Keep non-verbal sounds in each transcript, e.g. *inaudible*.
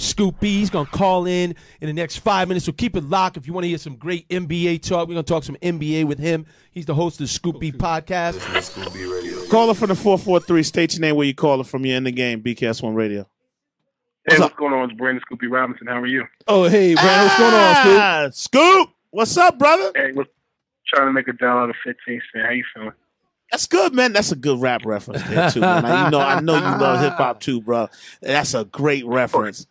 Scoop B. He's going to call in in the next five minutes, so keep it locked. If you want to hear some great NBA talk, we're going to talk some NBA with him. He's the host of the Scoop B podcast. Caller from the 443. State your name where you caller from. You're in the game. BKS1 Radio. Hey, What's what's, up? going on? It's Brandon Scoop B Robinson. How are you? Oh, hey, Brandon, what's going on, Scoop? Ah, Scoop. What's up, brother? Hey, we're trying to make a dollar out of 15 cent. How you feeling? That's good, man. That's a good rap reference there too. Man. Now, you know, I know you love *laughs* hip hop too, bro. That's a great reference.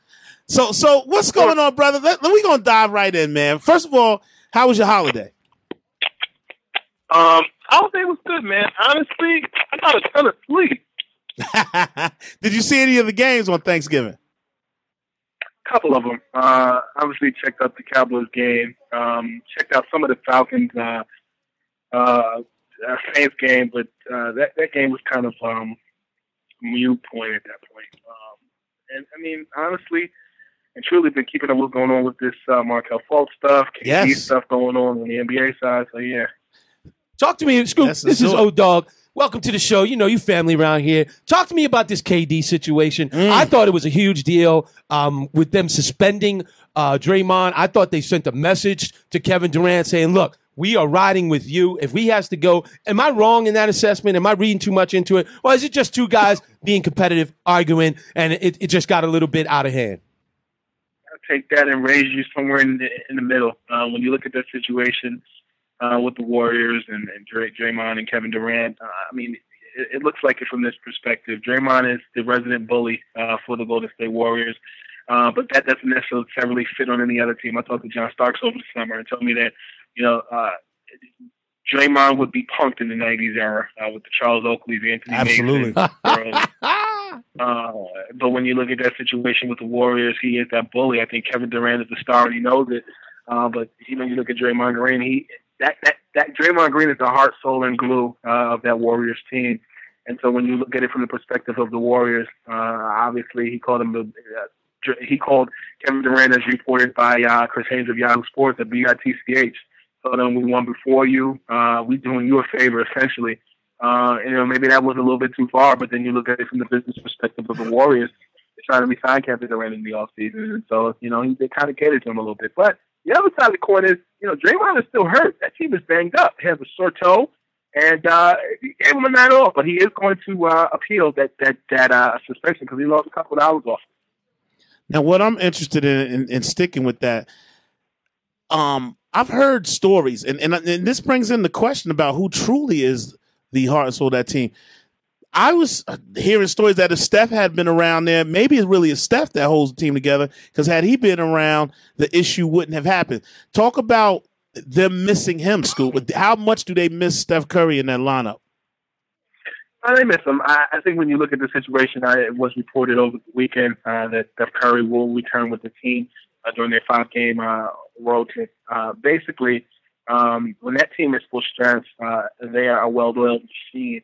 So, so what's going on, brother? Let, we gonna dive right in, man. First of all, how was your holiday? Um, holiday was good, man. Honestly, I got a ton of sleep. *laughs* Did you see any of the games on Thanksgiving? A couple of them. Uh, obviously checked out the Cowboys game. Um, checked out some of the Falcons uh, uh, uh, Saints game, but uh, that that game was kind of um, mute point at that point. Um, and I mean, honestly, and truly, been keeping up what's going on with this uh, Markelle Fultz stuff, KD Yes. stuff going on on the NBA side. So yeah, Talk to me, Scoop. Yes, this is do it. O Dog. Welcome to the show. You know, you family around here. Talk to me about this KD situation. Mm. I thought it was a huge deal um, with them suspending uh, Draymond. I thought they sent a message to Kevin Durant saying, look, we are riding with you. If he has to go, am I wrong in that assessment? Am I reading too much into it? Or is it just two guys being competitive, arguing, and it, it just got a little bit out of hand? Take that and raise you somewhere in the in the middle. Uh, when you look at that situation uh, with the Warriors and, and Dray, Draymond and Kevin Durant, uh, I mean, it, it looks like it from this perspective. Draymond is the resident bully uh, for the Golden State Warriors, uh, but that doesn't necessarily fit on any other team. I talked to John Starks *laughs* over the summer and told me that you know. Uh, Draymond would be punked in the '90s era uh, with the Charles Oakleys, the Anthony Absolutely. Masons, *laughs* uh, but when you look at that situation with the Warriors, he is that bully. I think Kevin Durant is the star, and he knows it. Uh, but you know, you look at Draymond Green. He that that that Draymond Green is the heart, soul, and glue uh, of that Warriors team. And so when you look at it from the perspective of the Warriors, uh, obviously he called him the uh, he called Kevin Durant as reported by uh, Chris Haynes of Yahoo Sports at BITCH. So then we won before you. Uh, we doing you a favor essentially. Uh, you know, maybe that was a little bit too far, but then you look at it from the business perspective of the Warriors. They're trying to resign Kevin Durant in the offseason. And so, you know, they kind of catered to him a little bit. But the other side of the coin is, you know, Draymond is still hurt. That team is banged up. He has a sore toe. And uh, he gave him a night off, but he is going to uh, appeal that that that uh, suspension because he lost a couple of hours off. Now, what I'm interested in, in, in sticking with that, um, I've heard stories, and, and and this brings in the question about who truly is the heart and soul of that team. I was uh, hearing stories that if Steph had been around there, maybe it's really a Steph that holds the team together. Because had he been around, the issue wouldn't have happened. Talk about them missing him, Scoop. How much do they miss Steph Curry in that lineup? Uh, they miss him. I, I think when you look at the situation, I, it was reported over the weekend uh, that Steph Curry will return with the team uh, during their five-game uh, road trip. Uh, basically, um, when that team is full strength, uh, they are a well-oiled machine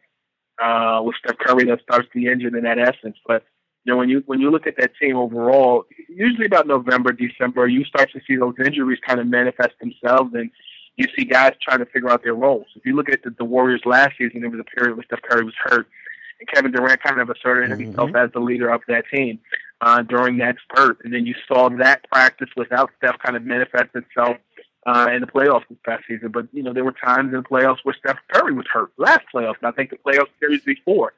uh, with Steph Curry that starts the engine in that essence. But you know, when you when you look at that team overall, usually about November, December, you start to see those injuries kind of manifest themselves, and you see guys trying to figure out their roles. If you look at the, the Warriors last season, there was a period where Steph Curry was hurt, and Kevin Durant kind of asserted Mm-hmm. himself as the leader of that team uh, during that spurt. And then you saw that practice without Steph kind of manifest itself uh, in the playoffs this past season. But you know, there were times in the playoffs where Steph Curry was hurt last playoffs, and I think the playoff series before.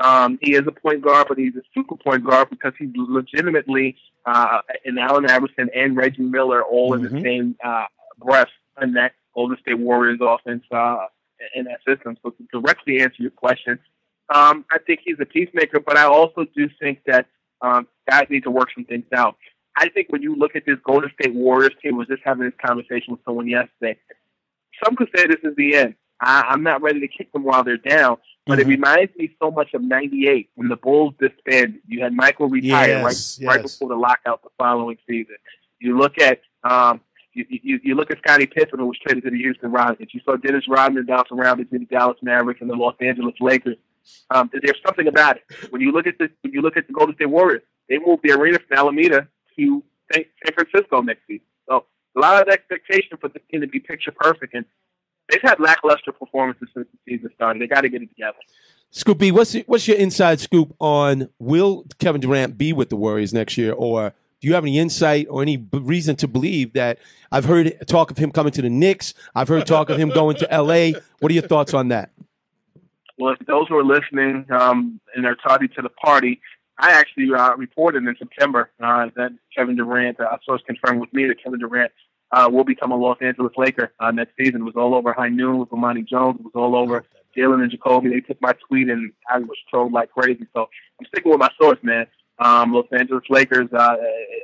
Um, he is a point guard, but he's a super point guard because he's legitimately uh, and Allen Iverson and Reggie Miller all in the same uh, breath in that Golden State Warriors offense uh, in that system. So to directly answer your question, um, I think he's a peacemaker, but I also do think that um, guys need to work some things out. I think when you look at this Golden State Warriors team, I was just having this conversation with someone yesterday. Some could say this is the end. I, I'm not ready to kick them while they're down, but it reminds me so much of '98 when the Bulls disbanded. You had Michael retire Yes, right, right before the lockout the following season. You look at um, you, you, you look at Scottie Pippen, who was traded to the Houston Rockets. You saw Dennis Rodman bounce around between the Dallas Mavericks and the Los Angeles Lakers. Um, there's something about it. When you look at the when you look at the Golden State Warriors, they moved the arena from Alameda to San Francisco next season. So a lot of expectation for the team to be picture perfect, and they've had lackluster performances since the season started. They got to get it together. Scoop B, what's what's your inside scoop on will Kevin Durant be with the Warriors next year, or do you have any insight or any b- reason to believe that? I've heard talk of him coming to the Knicks. I've heard talk of him going to L.A. What are your thoughts on that? Well, if those who are listening um, and are tardy to the party, I actually uh, reported in September uh, that Kevin Durant, uh, a source confirmed with me that Kevin Durant uh, will become a Los Angeles Laker uh, next season. It was all over High Noon with Bomani Jones. It was all over Jalen and Jacoby. They took my tweet and I was trolled like crazy. So I'm sticking with my source, man. Um, Los Angeles Lakers uh,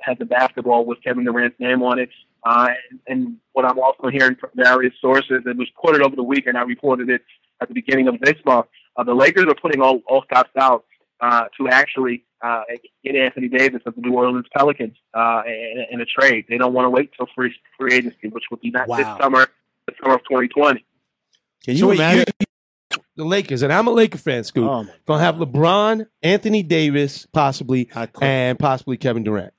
has a basketball with Kevin Durant's name on it. Uh, and, and what I'm also hearing from various sources, it was quoted over the weekend. And I reported it at the beginning of this month. Uh, the Lakers are putting all, all stops out uh, to actually uh, get Anthony Davis of the New Orleans Pelicans uh, in, in a trade. They don't want to wait till free free agency, which would be not Wow. this summer, the summer of 2020. Can you So wait, imagine? The Lakers, and I'm a Laker fan, Scoop. Oh, my Gonna have LeBron, Anthony Davis, possibly, and possibly Kevin Durant.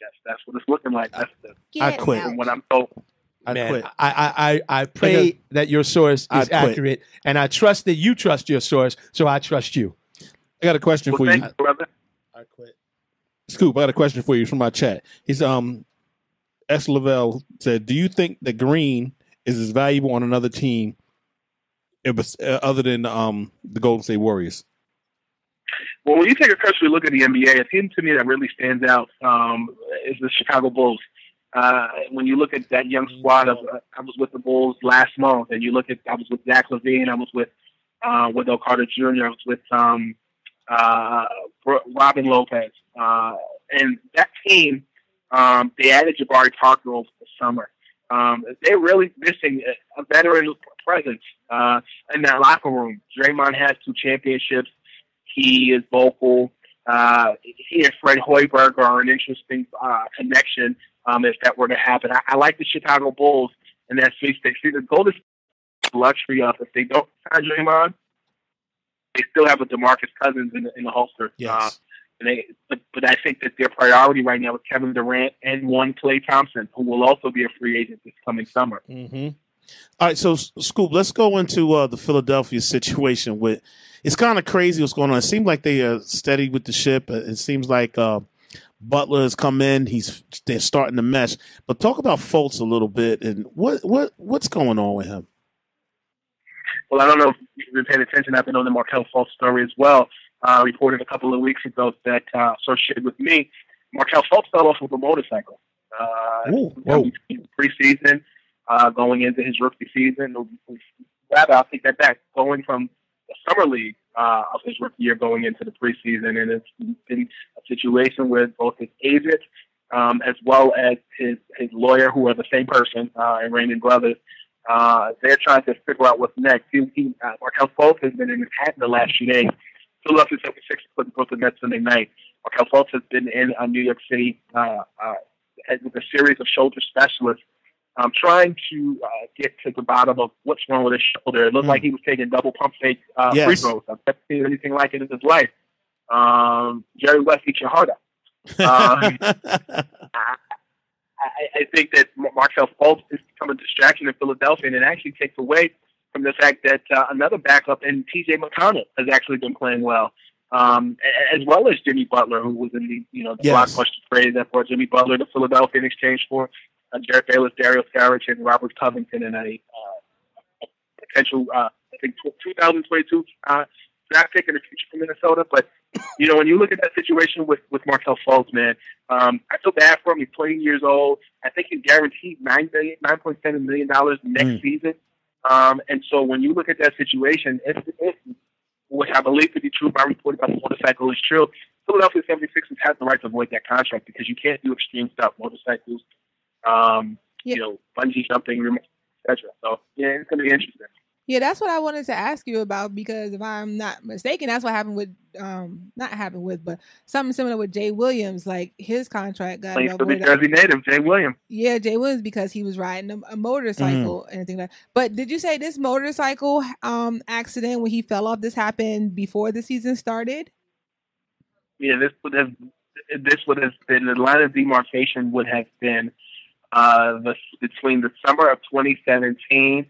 Yes, that's what it's looking like. That's the, I quit. from what I'm told. I Man, quit. I, I, I, I pray that your source is accurate, and I trust that you trust your source, so I trust you. I got a question Well, for you, you, brother. I quit. Scoop. I got a question for you from my chat. He's um, S. Lavelle said, "Do you think that Green is as valuable on another team, it was, uh, other than um the Golden State Warriors?" Well, when you take a cursory look at the NBA, a team to me that really stands out um, is the Chicago Bulls. Uh, when you look at that young squad of, uh, I was with the Bulls last month, and you look at, I was with Zach LaVine, I was with uh, Wendell Carter Jr., I was with um, uh, Robin Lopez, uh, and that team, um, they added Jabari Parker over the summer. Um, they're really missing a, veteran presence uh, in that locker room. Draymond has two championships. He is vocal. Uh, he and Fred Hoiberg are an interesting uh, connection um, if that were to happen. I, I like the Chicago Bulls and that three state. See, the Golden luxury of if they don't sign Draymond, they still have a DeMarcus Cousins in the, in the holster. Uh, Yes. And they, but, but I think that their priority right now is Kevin Durant and one Klay Thompson, who will also be a free agent this coming summer. Mm-hmm. All right, so Scoop, let's go into uh, the Philadelphia situation. With it's kind of crazy what's going on. It seems like they are steady with the ship. Uh, It seems like uh, Butler has come in. He's they're starting to mesh. But talk about Fultz a little bit and what what what's going on with him. well, I don't know if you've been paying attention. I've been on the Markelle Fultz story as well. Uh, reported a couple of weeks ago that uh, associated with me, Markelle Fultz fell off of a motorcycle. Uh, Ooh, whoa. preseason, uh, going into his rookie season. Rather, I'll take that back. Going from the summer league uh, of his rookie year going into the preseason, and it's been a situation where both his agent um, as well as his his lawyer, who are the same person, uh, and Raymond Brothers, uh, they're trying to figure out what's next. He, he, uh, Markelle Fultz has been in Manhattan the last few days. Philadelphia 76ers put the Brooklyn Nets Sunday night. Markelle Fultz has been in uh, New York City uh, uh, with a series of shoulder specialists um, trying to uh, get to the bottom of what's wrong with his shoulder. It looked like he was taking double pump fake uh, free throws. I've never seen anything like it in his life. Um, Jerry West, eat your heart out. Um, *laughs* I, I, think that Markelle Fultz has become a distraction in Philadelphia, and it actually takes away from the fact that uh, another backup in T.J. McConnell has actually been playing well, um, as well as Jimmy Butler, who was in the you know the Yes. blockbuster trade that brought Jimmy Butler to Philadelphia in exchange for uh, Jerryd Bayless, Dario Saric, and Robert Covington in a, uh, potential uh, I think 2022 uh, draft pick in the future for Minnesota. But you know when you look at that situation with with Markelle Fultz, man, um, I feel bad for him. He's 20 years old. I think he's guaranteed nine million, nine point seven million dollars next Mm. season. Um, and so when you look at that situation, if, if which I believe to be true, my report about the motorcycle is true. Philadelphia 76ers have the right to avoid that contract because you can't do extreme stuff, motorcycles, um, you know, bungee jumping, etc. So yeah, it's going to be interesting. Yeah, that's what I wanted to ask you about because if I'm not mistaken, that's what happened with um not happened with, but something similar with Jay Williams. Like his contract got Playing for New avoided. Jersey native Jay Williams. Yeah, Jay Williams because he was riding a, a motorcycle and things like that. But did you say this motorcycle um accident when he fell off this happened before the season started? Yeah, this would have this would have been the line of demarcation would have been uh, the, between the summer of 2017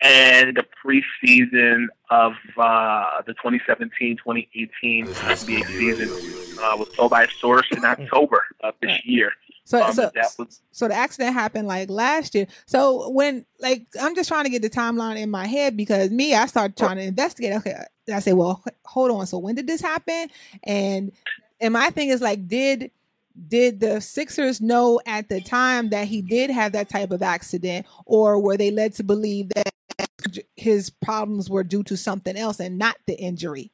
and the preseason of uh, the 2017-2018 NBA season uh, was told by a source in October of this year. So Um, so that was so the accident happened like last year. So when like I'm just trying to get the timeline in my head because me I started trying to investigate. Okay, I say, well, hold on. So when did this happen? And and my thing is like, did did the Sixers know at the time that he did have that type of accident, or were they led to believe that his problems were due to something else and not the injury?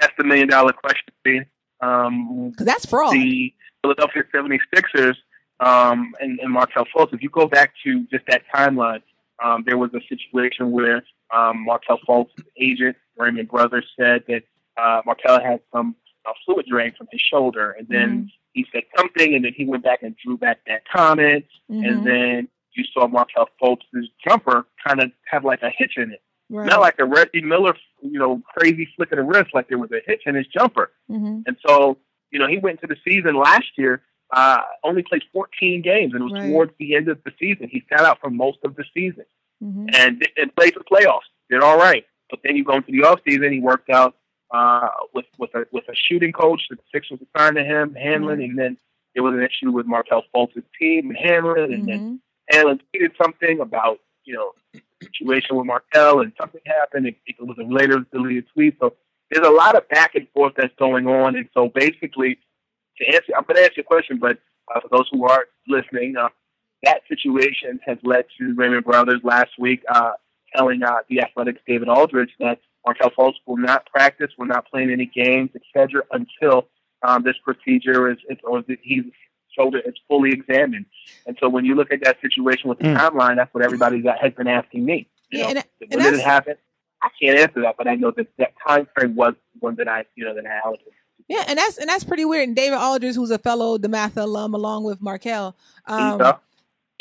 that's the million dollar question. Steve. Um, Because that's fraud. the Philadelphia 76ers um, and, and Markelle Fultz, if you go back to just that timeline, um, there was a situation where um, Markelle Fultz's agent, Raymond Brothers, said that uh, Markelle had some uh, fluid drain from his shoulder. And then he said something, and then he went back and drew back that comment. Mhm. And then you saw Markelle Fultz's jumper kind of have like a hitch in it. Right. Not like a Reggie Miller, you know, crazy flick of the wrist, like there was a hitch in his jumper. Mhm. And so, you know, he went into the season last year, uh, only played 14 games, and it was Right. towards the end of the season. He sat out for most of the season Mhm. and, and played the playoffs. Did all right. But then you go into the offseason, he worked out uh, with, with, a, with a shooting coach. The Sixers assigned to him, Hanlon, and then there was an issue with Markelle Fultz's team and Hanlon, and then Hanlon tweeted something about, you know, situation with Markelle and something happened. It, it was a later deleted tweet. So there's a lot of back and forth that's going on. And so basically, to answer, I'm going to ask you a question, but uh, for those who aren't listening, uh, that situation has led to Raymond Brothers last week uh, telling uh, the Athletics David Aldridge that Markelle Fultz will not practice, will not play in any games, etc., until um, this procedure is, is or he's shoulder is fully examined. And so when you look at that situation with the Mm. timeline, that's what everybody has been asking me. You Yeah, know, and- and when did it happen? I can't answer that, but I know that that time frame was one that I, you know, that I allocated. Yeah, and that's and that's pretty weird. And David Aldridge, who's a fellow DeMatha alum, along with Markelle, um,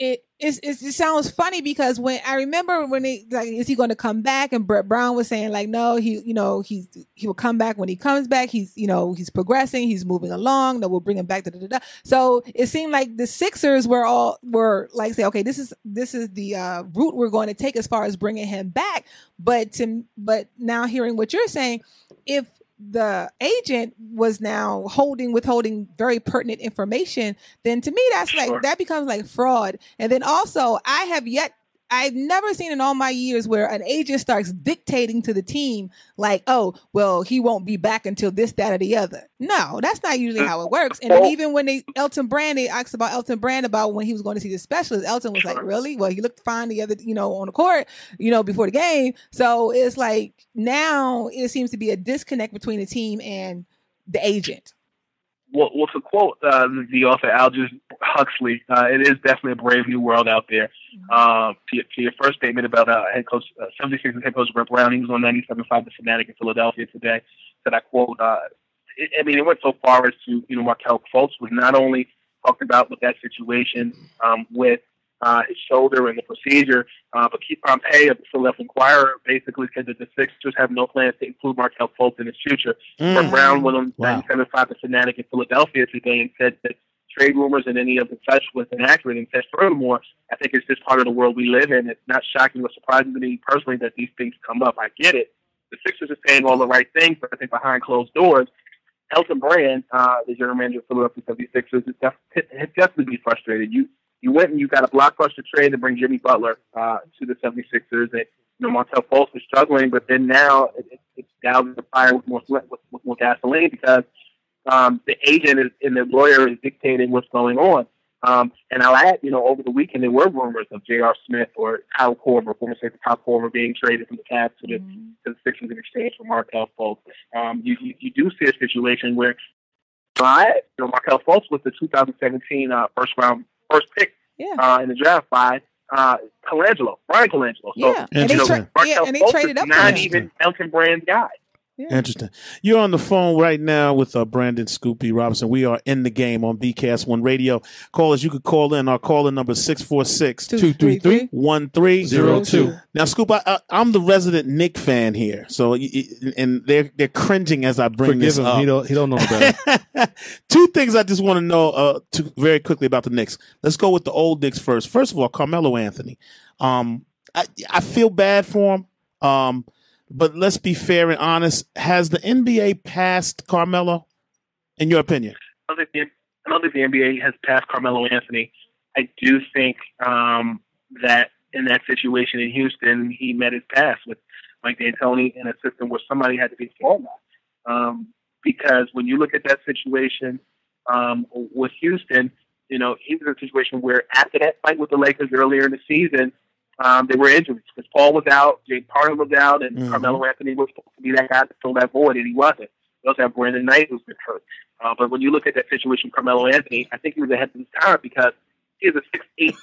It it's, it sounds funny because when I remember when he like is he going to come back? And Brett Brown was saying like no he you know he's he will come back when he comes back. He's you know he's progressing. He's moving along. That we'll bring him back da, da, da. so it seemed like the Sixers were all were like say okay this is this is the uh, route we're going to take as far as bringing him back. But to but now hearing what you're saying if the agent was now holding withholding very pertinent information then to me that's Sure. like that becomes like fraud and then also i have yet i've never seen in all my years where an agent starts dictating to the team like oh well he won't be back until this that or the other. No that's not usually how it works. And Well- uh-huh. even when they elton brand they asked about elton brand about when he was going to see the specialist elton was like really? Well he looked fine the other you know on the court you know before the game. So it's like now it seems to be a disconnect between the team and the agent well, well, to quote uh, the author Aldous Huxley, uh, it is definitely a brave new world out there. Um, to, your, to your first statement about uh, head coach, uh, 76ers head coach Brett Brown, he was on 97.5 The Fanatic in Philadelphia today. Said I quote, uh, it, I mean, it went so far as to, you know, Markelle Fultz was not only talked about with that situation um, with uh, his shoulder and the procedure, uh, but Keith Pompey of the Philadelphia Inquirer basically said that the Sixers have no plans to include Markelle Fultz in his future. Mm. Brown went on Wow. 97.5 The Fanatic in Philadelphia today and said that trade rumors and any of the such was inaccurate. And said furthermore, I think it's just part of the world we live in. It's not shocking or surprising to me personally that these things come up. I get it. The Sixers are saying all the right things, but I think behind closed doors, Elton Brand, uh, the general manager of Philadelphia 76ers, has definitely be frustrated. You you went and you got a blockbuster trade to bring Jimmy Butler uh, to the 76ers, and you know Markelle Fultz was struggling, but then now it, it, it's dousing the fire with more with, with more gasoline because um, the agent is, and the lawyer is dictating what's going on. Um, and I'll add, you know, over the weekend there were rumors of J.R. Smith or Kyle Korver, former safety Kyle Korver, being traded from the Cavs to the Mm-hmm. to the Sixers in exchange for Markelle Fultz. Um, you, you you do see a situation where, uh, you know, Markelle Fultz was the 2017 uh, first round first pick Yeah. uh, in the draft by uh, Colangelo, Bryan Colangelo. So, Yeah. And they you know, tra- yeah, and they Fultz traded up for not him. even Elton Brand's guy. Interesting. You're on the phone right now with uh, Brandon Scoop B Robinson. We are in the game on BCast One Radio. Callers, you could call in. Our caller number is 646 233 1302. Now, Scoop, I, I, I'm the resident Knick fan here. So, y- y- and they're, they're cringing as I bring Forgive this him. up. He don't. He don't know better. *laughs* Two things I just want to know uh, to, very quickly about the Knicks. Let's go with the old Knicks first. First of all, Carmelo Anthony. Um, I, I feel bad for him. Um, but let's be fair and honest. Has the NBA passed Carmelo, in your opinion? I don't think the, don't think the NBA has passed Carmelo Anthony. I do think um, that in that situation in Houston, he met his pass with Mike D'Antoni in a system where somebody had to be fall. Um, because when you look at that situation um, with Houston, you know, he was in a situation where after that fight with the Lakers earlier in the season, um, there were injuries. Because Paul was out, Jay Parker was out, and Mhm. Carmelo Anthony was supposed to be that guy to fill that void, and he wasn't. We also have Brandon Knight who's been hurt. Uh, but when you look at that situation, with Carmelo Anthony, I think he was ahead of his time because he's a six eight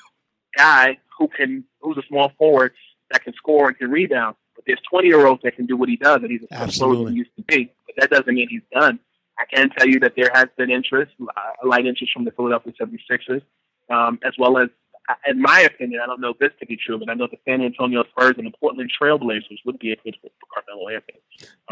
guy who can who's a small forward that can score and can rebound. But there's twenty year olds that can do what he does, and he's as slow as he used to be. But that doesn't mean he's done. I can tell you that there has been interest, uh, a light interest from the Philadelphia 76ers, um, as well as, uh, in my opinion, I don't know this to be true, but I know the San Antonio Spurs and the Portland Trailblazers would be a good fit for Carmelo Anthony.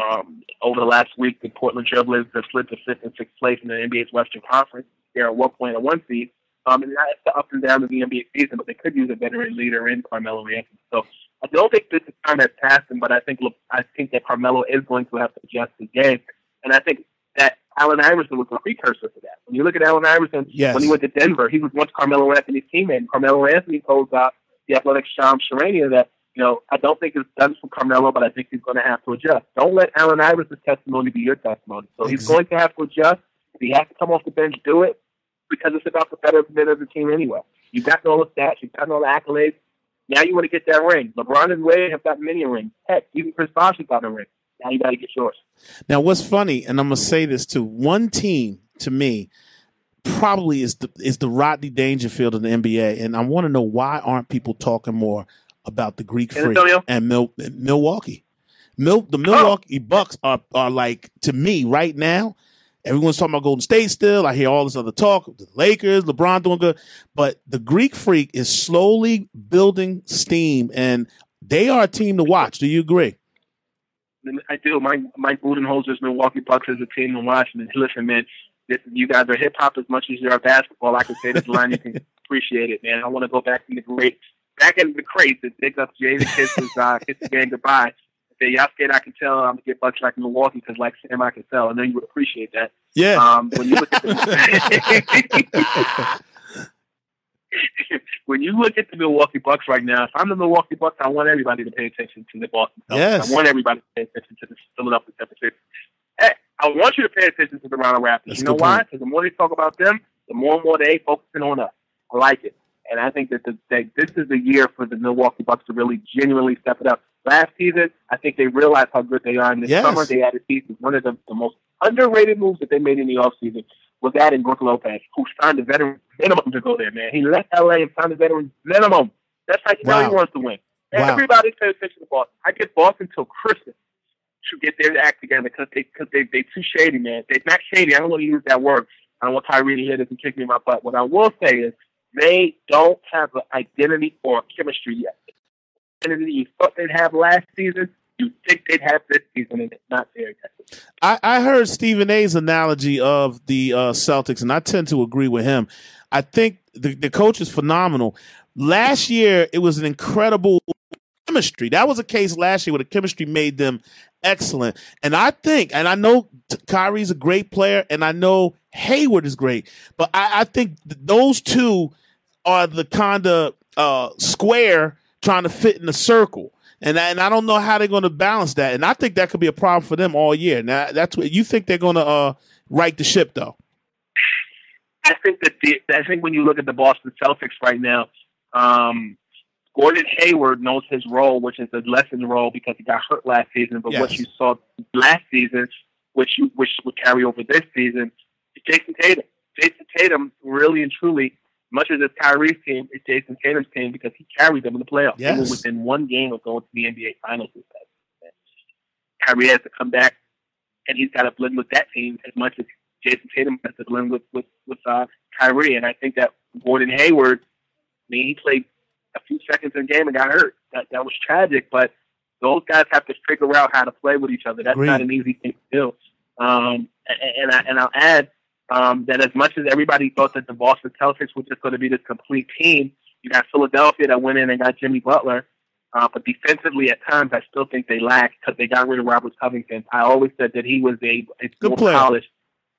Um, over the last week, the Portland Trailblazers have slid to fifth and sixth place in the NBA's Western Conference. They're at one point a one seed. Um, and that's the up and down of the NBA season, but they could use a veteran leader in Carmelo Anthony. So I don't think this time has passed him, but I think look, I think that Carmelo is going to have to adjust his game, and I think that Allen Iverson was a precursor to that. When you look at Allen Iverson, Yes. when he went to Denver, he was once Carmelo Anthony's teammate. And Carmelo Anthony told uh, the Athletic Sham Charania that you know I don't think it's done for Carmelo, but I think he's going to have to adjust. Don't let Allen Iverson's testimony be your testimony. So he's going to have to adjust. If he has to come off the bench, do it because it's about the betterment of the team anyway. You've gotten all the stats, you've gotten all the accolades. Now you want to get that ring. LeBron and Wade have got many rings. Heck, even Chris Bosh has got a ring. Now you got to get yours. Now, what's funny, and I'm gonna say this too. One team to me probably is the is the Rodney Dangerfield of the NBA, and I want to know why aren't people talking more about the Greek Freak and Mil- Milwaukee? Mil- the oh. Milwaukee Bucks are are like to me right now. Everyone's talking about Golden State still. I hear all this other talk. The Lakers, LeBron doing good, but the Greek Freak is slowly building steam, and they are a team to watch. Do you agree? I do. Mike Mike Budenholzer's Milwaukee Bucks is a team to watch. And listen, man, this, you guys are hip hop as much as you are basketball. I can say this line, you can *laughs* appreciate it, man. I want to go back in the great, back in the crates and dig up Jadakiss's, uh, kiss the gang goodbye. Say, y'all scared I can tell I'm gonna get Bucks like Milwaukee because like Sam I can tell. I know you would appreciate that. Yeah. Um, when you look at the *laughs* *laughs* *laughs* when you look at the Milwaukee Bucks right now, if I'm the Milwaukee Bucks, I want everybody to pay attention to the Boston Celtics. Yes. I want everybody to pay attention to the Philadelphia 76ers. Hey, I want you to pay attention to the Toronto Raptors. That's you know why? Because the more they talk about them, the more and more they focusing on us. I like it. And I think that, the, that this is the year for the Milwaukee Bucks to really genuinely step it up. Last season, I think they realized how good they are. And this Yes. summer, they added pieces. One of the, the most underrated moves that they made in the offseason was adding Brook Lopez, who signed a veteran minimum to go there, man. He left LA and signed a veteran minimum. That's how you know he wants to win. Wow. Everybody pay attention to Boston. I get Boston till Christmas to get their act together because they because they they too shady, man. They're not shady. I don't want to use that word. I don't want Kyrie to hear this and kick me in my butt. What I will say is they don't have an identity or a chemistry yet. Identity you thought they'd have last season, you think they'd have this season, and it's not there yet. I, I heard Stephen A's analogy of the uh, Celtics, and I tend to agree with him. I think the, the coach is phenomenal. Last year, it was an incredible chemistry. That was a case last year where the chemistry made them excellent. And I think, and I know Kyrie's a great player, and I know Hayward is great, but I, I think th- those two are the kind of uh, square trying to fit in the circle. And I, and I don't know how they're going to balance that. And I think that could be a problem for them all year. Now, that's what you think they're going to uh, right the ship, though. I think that the, I think when you look at the Boston Celtics right now, um, Gordon Hayward knows his role, which is a lessened role because he got hurt last season. But what you saw last season, which you which would carry over this season, is Jayson Tatum. Jayson Tatum, really and truly, much as it's Kyrie's team, it's Jayson Tatum's team because he carried them in the playoffs. They were within one game of going to the NBA Finals this past. Kyrie has to come back, and he's got to blend with that team as much as Jayson Tatum has to blend with with with uh, Kyrie. And I think that Gordon Hayward, I mean, he played a few seconds in the game and got hurt. That that was tragic, but those guys have to figure out how to play with each other. That's Agreed. not an easy thing to do. Um, and, and I and I'll add um, that as much as everybody thought that the Boston Celtics were just going to be this complete team, you got Philadelphia that went in and got Jimmy Butler. Uh, but defensively, at times, I still think they lack because they got rid of Robert Covington. I always said that he was a, a Good more player. polished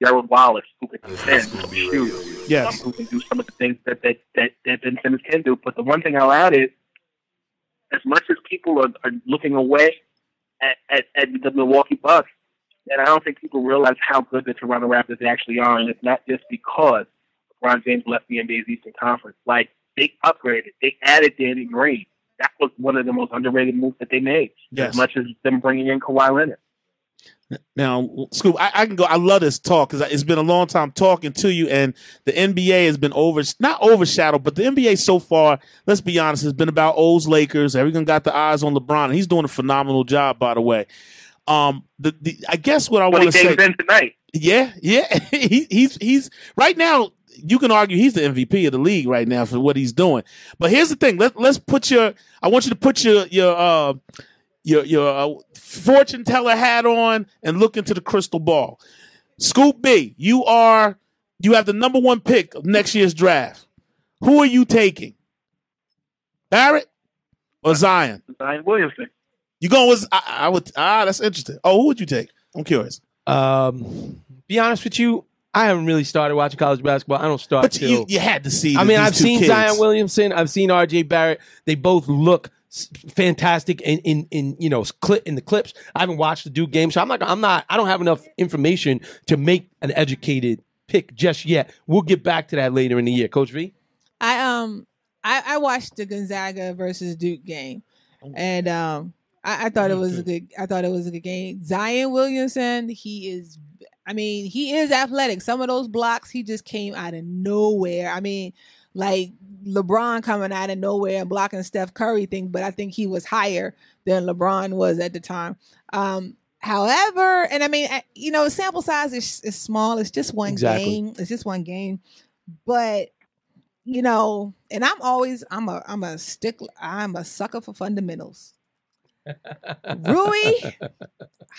Gerald Wallace who can defend, who can shoot, Yes. who can do some of the things that that, that, that Ben Simmons can do. But the one thing I'll add is, as much as people are, are looking away at, at, at the Milwaukee Bucks, and I don't think people realize how good the Toronto Raptors actually are, and it's not just because LeBron James left the NBA's Eastern Conference. Like they upgraded, they added Danny Green. That was one of the most underrated moves that they made. Yes. As much as them bringing in Kawhi Leonard. Now, Scoop, I, I can go. I love this talk because it's been a long time talking to you, and the NBA has been over, not overshadowed, but the NBA so far, let's be honest, has been about O's Lakers. Everyone got the eyes on LeBron. and He's doing a phenomenal job, by the way. Um, the, the I guess what I want to say, in tonight. yeah, yeah, *laughs* he, he's he's right now. You can argue he's the MVP of the league right now for what he's doing. But here's the thing: let let's put your. I want you to put your your uh, your your uh, fortune teller hat on and look into the crystal ball. Scoop B, you are you have the number one pick of next year's draft. Who are you taking? Barrett or Zion? Zion Williamson. You going with? I, I would. Ah, that's interesting. Oh, who would you take? I'm curious. Um, be honest with you, I haven't really started watching college basketball. I don't start But till. you, you had to see. I mean, these I've two seen kids. Zion Williamson. I've seen R.J. Barrett. They both look fantastic in in in you know clip in the clips. I haven't watched the Duke game, so I'm not. I'm not. I don't have enough information to make an educated pick just yet. We'll get back to that later in the year, Coach V. I um I, I watched the Gonzaga versus Duke game, and um I, I thought it was a good. I thought it was a good game. Zion Williamson, he is. I mean, he is athletic. Some of those blocks, he just came out of nowhere. I mean, like LeBron coming out of nowhere and blocking Steph Curry thing, but I think he was higher than LeBron was at the time. Um, however, and I mean, you know, sample size is, is small. It's just one Exactly. game. It's just one game, but you know, and I'm always I'm a I'm a stickler. I'm a sucker for fundamentals. Rui *laughs*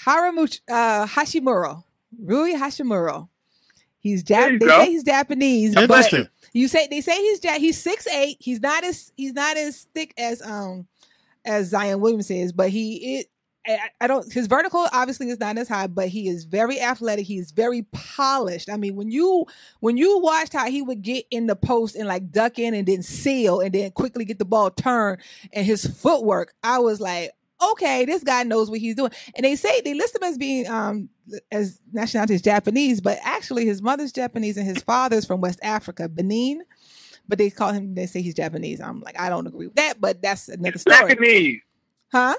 Haramuch uh, Hashimura. Rui Hashimura. He's There Jap- they go. say he's Japanese, but Interesting. you say they say he's ja- he's six eight. He's not as he's not as thick as um as Zion Williams is, but he it I, I don't his vertical obviously is not as high, but he is very athletic. He is very polished. I mean, when you when you watched how he would get in the post and like duck in and then seal and then quickly get the ball turned and his footwork, I was like, okay, this guy knows what he's doing. And they say they list him as being um as nationality is Japanese, but actually his mother's Japanese and his father's from West Africa, Benin. But they call him. They say he's Japanese. I'm like, I don't agree with that, but that's another he's story, Blackanese. huh?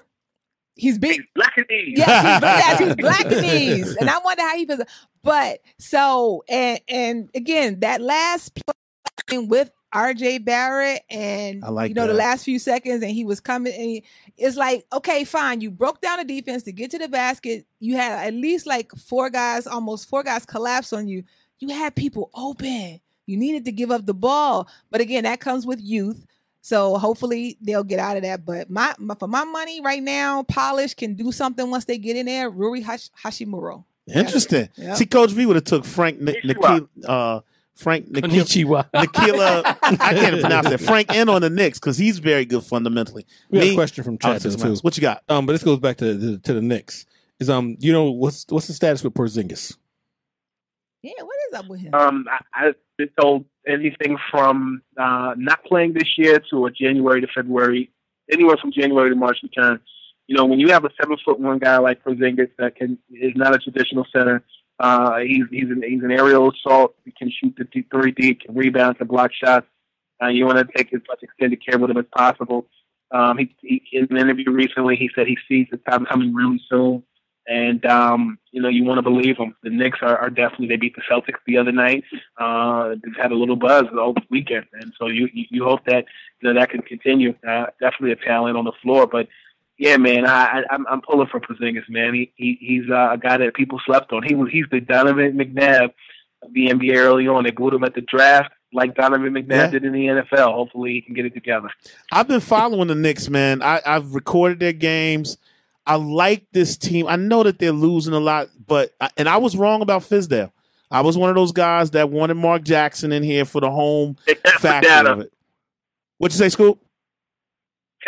He's big. Blackanese. Yes, he's, yes, he's *laughs* Blackanese, and I wonder how he feels. But so and and again, that last *laughs* with R.J. Barrett, and I like you know the last few seconds, and he was coming, and he, it's like, okay, fine, you broke down the defense to get to the basket. You had at least like four guys, almost four guys collapse on you. You had people open. You needed to give up the ball, but again, that comes with youth. So hopefully they'll get out of that. But my, my for my money right now, Polish can do something once they get in there. Rui Hash, Hashimuro. Interesting. Yep. See, Coach V would have took Frank Ni- Konnichiwa. Uh, Frank Nikila, Nikila. *laughs* I can't pronounce that. Frank in on the Knicks because he's very good fundamentally. We got Me, a question from I'll chat take him too. out. What you got? Um, but this goes back to the, to the Knicks. Is um, you know what's what's the status with Porzingis? Yeah, what is up with him? Um, I, I've been told anything from uh, not playing this year to a January to February, anywhere from January to March return. You know, when you have a seven foot one guy like Porzingis that can is not a traditional center. Uh, he's he's an he's an aerial assault. He can shoot the deep three deep, can rebound, can block shots. Uh, you want to take as much extended care with him as possible. Um, he, he in an interview recently, he said he sees the time coming really soon. And um, you know, you want to believe him. The Knicks are, are definitely they beat the Celtics the other night. Uh, they've had a little buzz the weekend, and so you you, you hope that you know that can continue. Uh, definitely a talent on the floor, but yeah, man, I, I I'm I'm pulling for Porzingis, man. He, he he's uh, a guy that people slept on. He was he's the Donovan McNabb of the NBA early on. They booed him at the draft like Donovan McNabb Yeah. did in the NFL. Hopefully, he can get it together. I've been following the Knicks, man. I, I've recorded their games. I like this team. I know that they're losing a lot, but and I was wrong about Fizdale. I was one of those guys that wanted Mark Jackson in here for the home *laughs* factor of it. What you say, Scoop?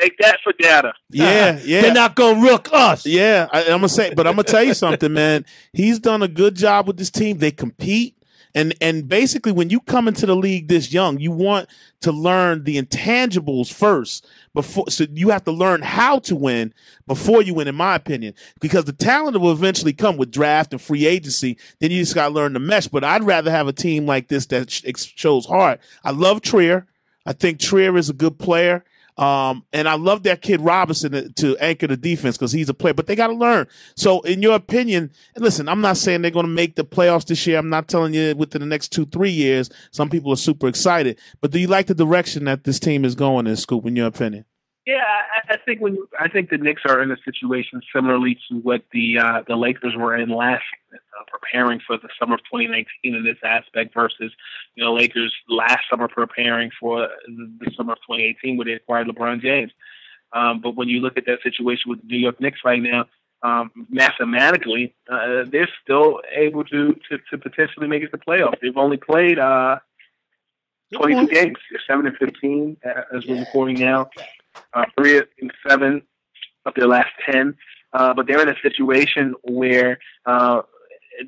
Take that for data. Yeah, *laughs* yeah. They're not gonna rook us. Yeah, I, I'm gonna say, but I'm gonna tell you something, man. He's done a good job with this team. They compete, and and basically, when you come into the league this young, you want to learn the intangibles first before. So you have to learn how to win before you win, in my opinion, because the talent will eventually come with draft and free agency. Then you just got to learn the mesh. But I'd rather have a team like this that sh- shows heart. I love Trier. I think Trier is a good player. Um, and I love that kid Robinson to, to anchor the defense because he's a player, but they got to learn. So, in your opinion, listen, I'm not saying they're going to make the playoffs this year. I'm not telling you within the next two, three years. Some people are super excited, but do you like the direction that this team is going in, Scoop, in your opinion? Yeah, I, I think when I think the Knicks are in a situation similarly to what the uh, the Lakers were in last, uh, preparing for the summer of 2019 in this aspect versus you know Lakers last summer preparing for the, the summer of 2018 when they acquired LeBron James. Um, but when you look at that situation with the New York Knicks right now, um, mathematically, uh, they're still able to, to to potentially make it to playoffs. They've only played uh, 22 games. They're seven and 15 uh, as we're recording now. Uh, three and seven of their last 10. Uh, but they're in a situation where uh,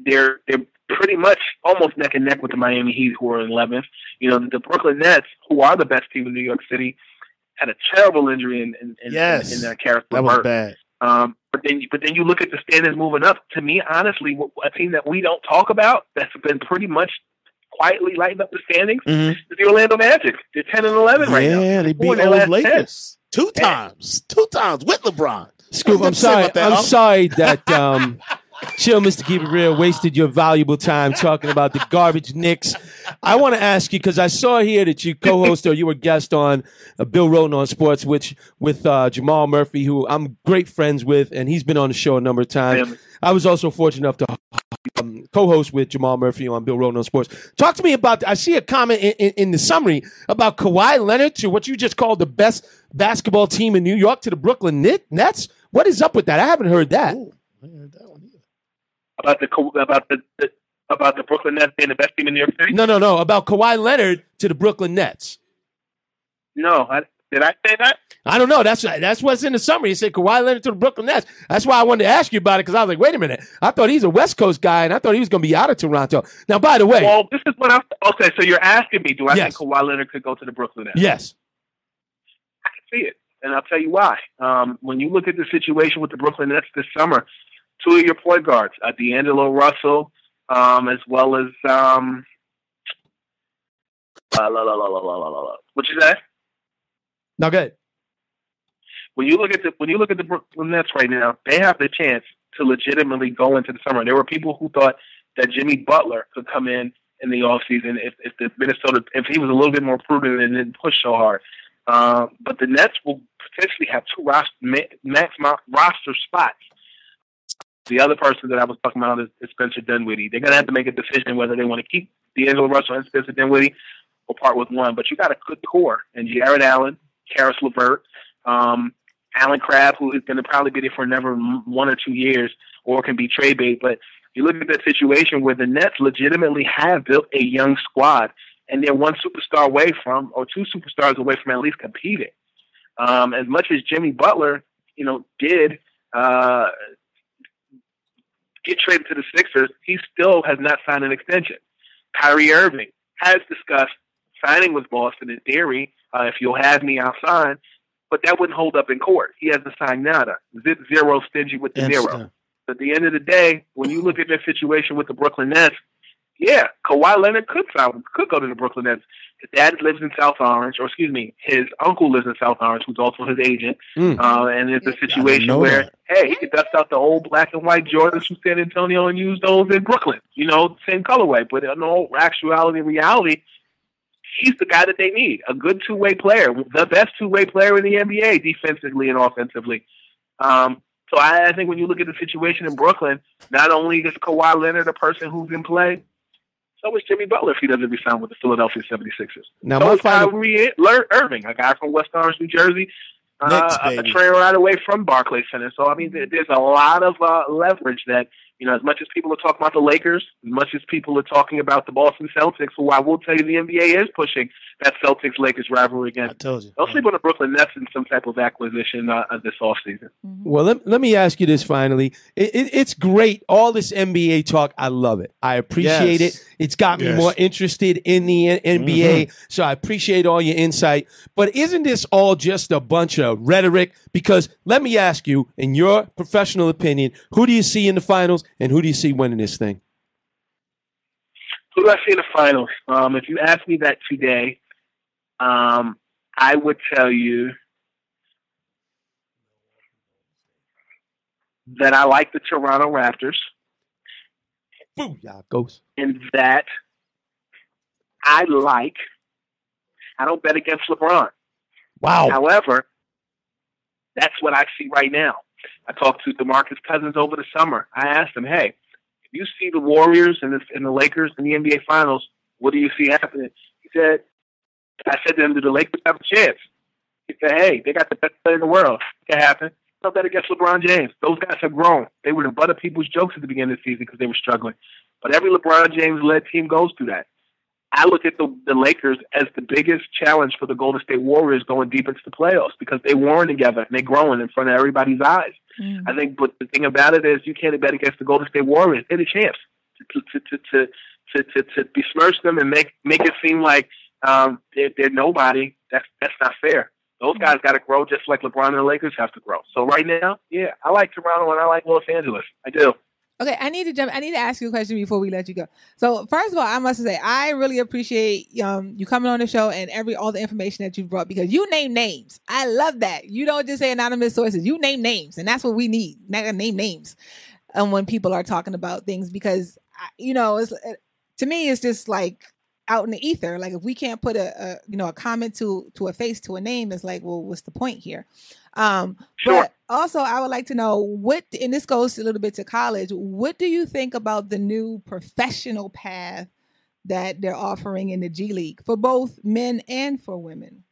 they're they're pretty much almost neck and neck with the Miami Heat, who are in 11th. You know, the Brooklyn Nets, who are the best team in New York City, had a terrible injury in in, in, Yes. in, in their character. That was bad. Um, but then, but then you look at the standings moving up. To me, honestly, a team that we don't talk about that's been pretty much quietly lighting up the standings Mhm. is the Orlando Magic. They're ten and eleven right now. yeah, they beat in their those 10. Lakers two times, two times with LeBron. Scoop, I I'm sorry. that. I'm I'm- sorry *laughs* that um, Chill, Mr. Keep It Real, wasted your valuable time talking about the garbage Knicks. I want to ask you because I saw here that you co-host or you were guest on uh, Bill Rhoden on Sports, which with uh, Jamal Murphy, who I'm great friends with, and he's been on the show a number of times. Family. I was also fortunate enough to um, co-host with Jamal Murphy on Bill Rhoden on Sports. Talk to me about. I see a comment in, in, in the summary about Kawhi Leonard to what you just called the best basketball team in New York to the Brooklyn Knit- Nets. What is up with that? I haven't heard that. about the about the, the about the Brooklyn Nets being the best team in New York City. No, no, no. About Kawhi Leonard to the Brooklyn Nets. No, I, did I say that? I don't know. That's that's what's in the summary. He said Kawhi Leonard to the Brooklyn Nets. That's why I wanted to ask you about it because I was like, wait a minute. I thought he's a West Coast guy, and I thought he was going to be out of Toronto. Now, by the way, well, this is what I'm. Okay, so you're asking me, do I yes. think Kawhi Leonard could go to the Brooklyn Nets? Yes, I can see it, and I'll tell you why. Um, when you look at the situation with the Brooklyn Nets this summer, two of your point guards, uh, D'Angelo Russell, um, as well as um, uh, la, la, la, la, la, la, la. what you say? Now good. when you look at the when you look at the Brooklyn Nets right now, they have the chance to legitimately go into the summer. There were people who thought that Jimmy Butler could come in in the offseason if if the Minnesota if he was a little bit more prudent and didn't push so hard. Um, but the Nets will potentially have two roster, max roster spots. The other person that I was talking about is, is Spencer Dinwiddie. They're going to have to make a decision whether they want to keep D'Angelo Russell and Spencer Dinwiddie or part with one. But you got a good core and Jarrett Allen, Caris LeVert, um, Allen Crabbe, who is going to probably be there for another one or two years, or can be trade bait. But you look at that situation where the Nets legitimately have built a young squad, and they're one superstar away from, or two superstars away from at least competing. Um, as much as Jimmy Butler, you know, did uh, get traded to the Sixers, he still has not signed an extension. Kyrie Irving has discussed signing with Boston in theory. Uh, if you'll have me, I'll sign. But that wouldn't hold up in court. He hasn't signed nada. Zip zero, stingy with the zero. But at the end of the day, when you look at their situation with the Brooklyn Nets, yeah, Kawhi Leonard could sign, could go to the Brooklyn Nets. His dad lives in South Orange, or excuse me, his uncle lives in South Orange, who's also his agent. Mm. Uh, and it's a situation where, that. hey, he could dust out the old black and white Jordans from San Antonio and use those in Brooklyn. You know, same colorway. But in all actuality and reality, he's the guy that they need. A good two way player, the best two way player in the NBA, defensively and offensively. Um, so I, I think when you look at the situation in Brooklyn, not only is Kawhi Leonard a person who's in play, so is Jimmy Butler if he doesn't resign with the Philadelphia 76ers. Now, so my is final- Kyrie Ir- Irving, a guy from West Orange, New Jersey, Knicks, uh, a train right away from Barclays Center. So I mean, there's a lot of uh, leverage that you know. As much as people are talking about the Lakers, as much as people are talking about the Boston Celtics, who I will tell you, the NBA is pushing that Celtics Lakers rivalry again. I told you. Don't sleep on the Brooklyn Nets in some type of acquisition uh, uh, this offseason. Well, let, let me ask you this finally. It, it, it's great. All this NBA talk, I love it. I appreciate Yes. it. It's got me Yes. more interested in the N- NBA. So I appreciate all your insight. But isn't this all just a bunch of rhetoric? Because let me ask you, in your professional opinion, who do you see in the finals and who do you see winning this thing? Who do I see in the finals? Um, if you ask me that today, um, I would tell you that I like the Toronto Raptors Booyah, Ghost. and that I like. I don't bet against LeBron. Wow. However, that's what I see right now. I talked to DeMarcus Cousins over the summer. I asked him, "Hey, if you see the Warriors and the, and the Lakers in the NBA Finals, what do you see happening?" He said, "I said to him, do the Lakers have a chance?" He said, "Hey, they got the best player in the world. It can happen. Don't bet against LeBron James. Those guys have grown. They were the butt of people's jokes at the beginning of the season because they were struggling. But every LeBron James-led team goes through that. I look at the, the Lakers as the biggest challenge for the Golden State Warriors going deep into the playoffs because they weren't together and they're growing in front of everybody's eyes. I think, but the thing about it is, you can't bet against the Golden State Warriors. They're the champs to to to to to, to, to besmirch them and make make it seem like um, they're, they're nobody. That's that's not fair. Those guys got to grow just like LeBron and the Lakers have to grow. So right now, yeah, I like Toronto and I like Los Angeles. I do. Okay, I need to jump. I need to ask you a question before we let you go. So, first of all, I must say I really appreciate um, you coming on the show and every all the information that you brought because you name names. I love that. You don't just say anonymous sources. You name names, and that's what we need. Not name names, and when people are talking about things because you know, it's to me, it's just like out in the ether. Like if we can't put a, a you know a comment to to a face to a name, it's like, well, what's the point here? Um, Sure. but also, I would like to know what, and this goes a little bit to college. What do you think about the new professional path that they're offering in the G League for both men and for women?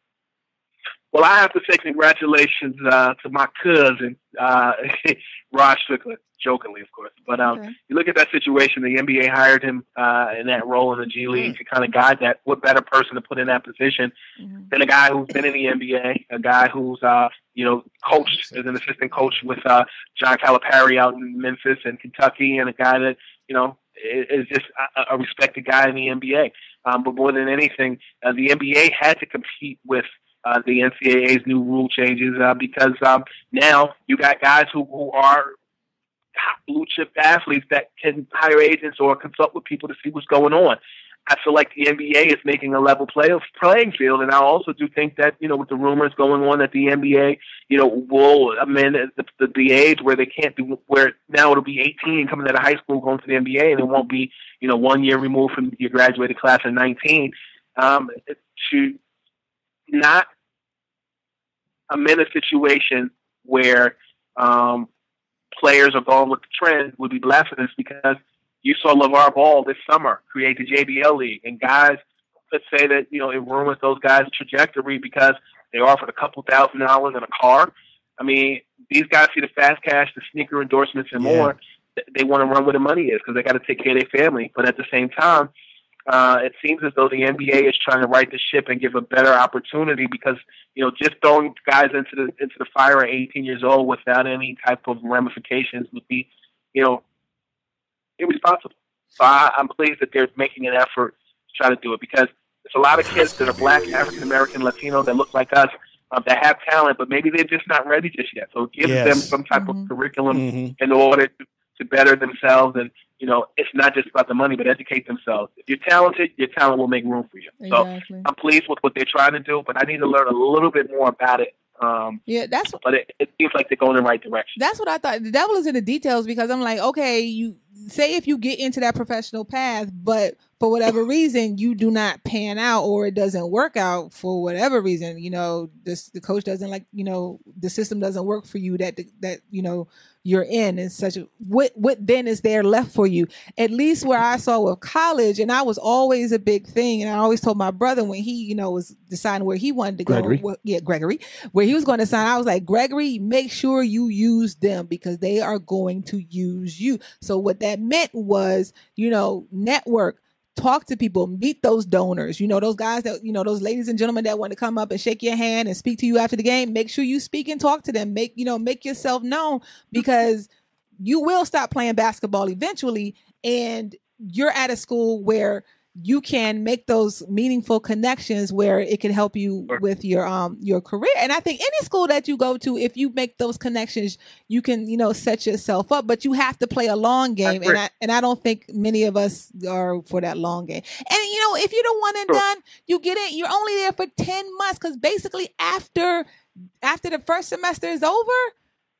Well, I have to say congratulations uh, to my cousin, uh, *laughs* Rod Strickland, jokingly, of course. But um, Okay. you look at that situation, the NBA hired him uh, in that role in the G League to kind of guide that. What better person to put in that position Mhm. than a guy who's been in the NBA, a guy who's, uh, you know, coached as an assistant coach with uh, John Calipari out in Memphis and Kentucky, and a guy that, you know, is just a, a respected guy in the NBA. Um, but more than anything, uh, the NBA had to compete with uh, the NCAA's new rule changes uh, because um, now you got guys who, who are top blue chip athletes that can hire agents or consult with people to see what's going on. I feel like the NBA is making a level play of playing field, and I also do think that you know with the rumors going on that the NBA, you know, will amend the, the, the age where they can't do where now it'll be 18 coming out of high school going to the NBA, and it won't be you know one year removed from your graduated class of 19. Um, to not amend a situation where um, players are going with the trend would be blasphemous because you saw LeVar Ball this summer create the JBL League, and guys could say that you know it ruins those guys' trajectory because They offered a couple thousand dollars and a car. I mean, these guys see the fast cash, the sneaker endorsements, and Yeah. more. They want to run where the money is because they got to take care of their family. But at the same time, uh, it seems as though the NBA is trying to right the ship and give a better opportunity because you know just throwing guys into the into the fire at 18 years old without any type of ramifications would be, you know, irresponsible. So I, I'm pleased that they're making an effort to try to do it because there's a lot of kids that are black, African American, Latino that look like us um, that have talent, but maybe they're just not ready just yet. So it gives Yes. them some type Mhm. of curriculum Mhm. in order to, to better themselves. And, you know, it's not just about the money, but educate themselves. If you're talented, your talent will make room for you. So I'm pleased with what they're trying to do, but I need to learn a little bit more about it. Um, Yeah, that's but it, it seems like they're going in the right direction. That's what I thought. The devil is in the details because I'm like, okay, you say if you get into that professional path, but for whatever reason you do not pan out or it doesn't work out for whatever reason, you know, this the coach doesn't like, you know, the system doesn't work for you that that you know you're in and such a what what then is there left for you? At least where I saw with college, and I was always a big thing, and I always told my brother when he, you know, was deciding where he wanted to Gregory. go, yeah, Gregory, where he was going to sign, I was like, Gregory, make sure you use them because they are going to use you. So what that meant was, you know, network, talk to people, meet those donors, you know, those guys that, you know, those ladies and gentlemen that want to come up and shake your hand and speak to you after the game. Make sure you speak and talk to them. Make, you know, make yourself known because you will stop playing basketball eventually. And you're at a school where you can make those meaningful connections where it can help you with your um your career. And i think any school that you go to if you make those connections you can you know set yourself up but you have to play a long game. And i and i don't think many of us are for that long game. And you know if the one and Sure. done you get it. You're only there for 10 months because basically after after the first semester is over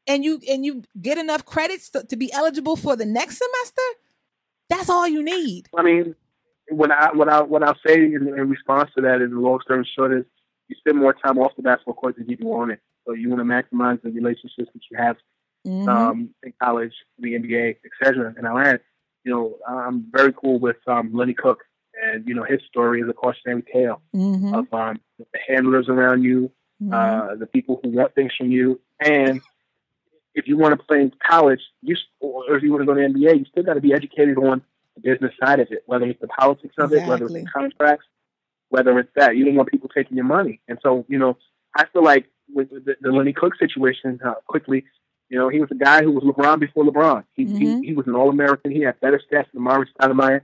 and you and you get enough credits to, to be eligible for the next semester that's all you need. I mean, what I what I what I'll say in, in response to that is the long story short is you spend more time off the basketball court than you do on it. So you want to maximize the relationships that you have Mhm. um, in college, the NBA, etc. And I'll add, you know, I'm very cool with um, Lenny Cooke, and you know his story is a cautionary tale Mhm. of um, the handlers around you, Mhm. uh, the people who want things from you, and if you want to play in college, you or if you want to go to the NBA, you still got to be educated on business side of it, whether it's the politics of it, whether it's the contracts, whether it's that. You don't want people taking your money, and so you know, I feel like with the, the Lenny Cooke situation, uh, quickly, you know, he was a guy who was LeBron before LeBron. He Mhm. he, he was an All American. He had better stats than Maurice Stoudemire,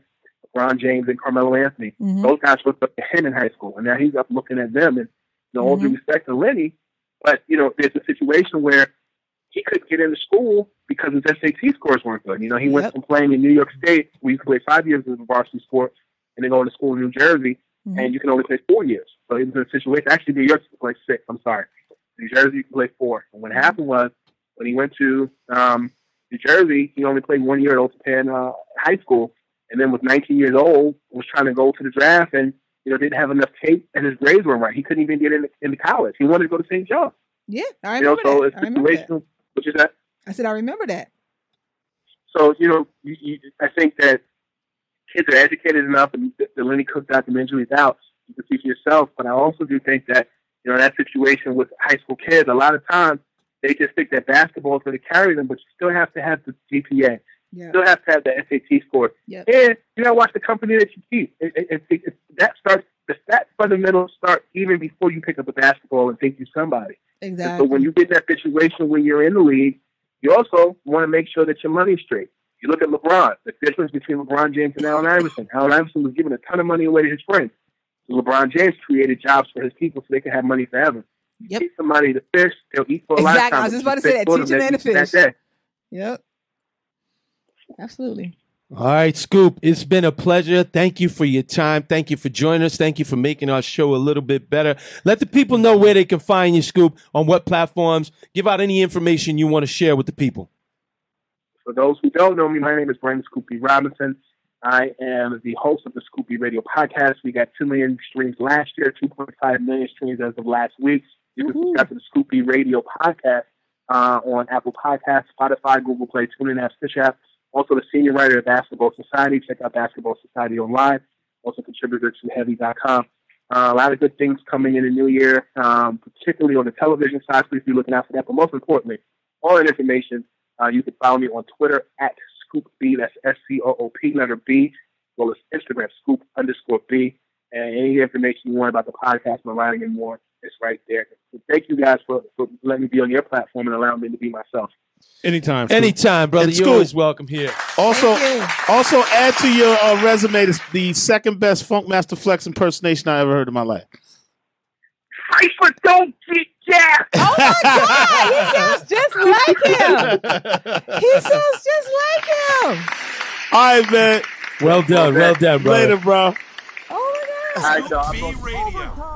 LeBron James, and Carmelo Anthony Mhm. those guys looked up to him in high school, and now he's up looking at them. And you know, all due Mhm. respect to Lenny, but you know, there's a situation where he couldn't get into school because his SAT scores weren't good. You know, he went from playing in New York State, where you could play five years of varsity sport, and then going to school in New Jersey, Mhm. and you can only play four years. So he was in a situation. Actually, New York could play six. I'm sorry, New Jersey you could play four. And what happened was when he went to um, New Jersey, he only played one year at Old Tappan uh, High School, and then was 19 years old, was trying to go to the draft, and you know didn't have enough tape, and his grades weren't right. He couldn't even get into, into college. He wanted to go to St. John's. yeah i You know, so that it's i remember that situational. Which is that. i said i remember that So you know, you, you, I think that kids are educated enough, and the, the Lenny Cooke documentary is out. You can see for yourself. But I also do think that you know that situation with high school kids. A lot of times they just think that basketball is going to carry them, but you still have to have the GPA. yeah You still have to have the SAT score, Yep. and you got to watch the company that you keep. It, it, it, that starts. The that fundamentals start even before you pick up a basketball and think you're somebody. And exactly so when you get in that situation when you're in the league, you also want to make sure that your money's straight. You look at LeBron, the difference between LeBron James and Allen Iverson. Allen Iverson was giving a ton of money away to his friends. So LeBron James created jobs for his people so they could have money forever. Yep. Teach somebody to fish, they'll eat for a Exactly. lifetime. I was just about to say that. Teach a man to that fish. day. yep absolutely All right, Scoop, it's been a pleasure. Thank you for your time. Thank you for joining us. Thank you for making our show a little bit better. Let the people know where they can find you, Scoop, on what platforms. Give out any information you want to share with the people. For those who don't know me, my name is Brandon Scoop B Robinson. I am the host of the Scoop B Radio podcast. We got 2 million streams last year, 2.5 million streams as of last week. You can subscribe to the Scoop B Radio podcast uh, on Apple Podcasts, Spotify, Google Play, TuneIn app, Stitch app. Also, the senior writer of Basketball Society. Check out Basketball Society online. Also, contributor to Heavy.com. Uh, a lot of good things coming in the new year, um, particularly on the television side. Please be looking out for that. But most importantly, all that information, uh, you can follow me on Twitter at Scoop B. That's S C O O P letter B. As well as Instagram Scoop underscore B. And any information you want about the podcast, my writing, and more, it's right there. So thank you guys for, for letting me be on your platform and allowing me to be myself. Anytime. Scoop. Anytime, brother. And You're Scoop. always welcome here. Also, also add to your uh, resume this, the second best Funk Master Flex impersonation I ever heard in my life. Cypher, don't get jacked! *laughs* Oh my God, he sounds just like him. He sounds just like him. All right, man. Well done. Well done, brother. Later, bro. Oh my God. All right, dog. I'm gonna-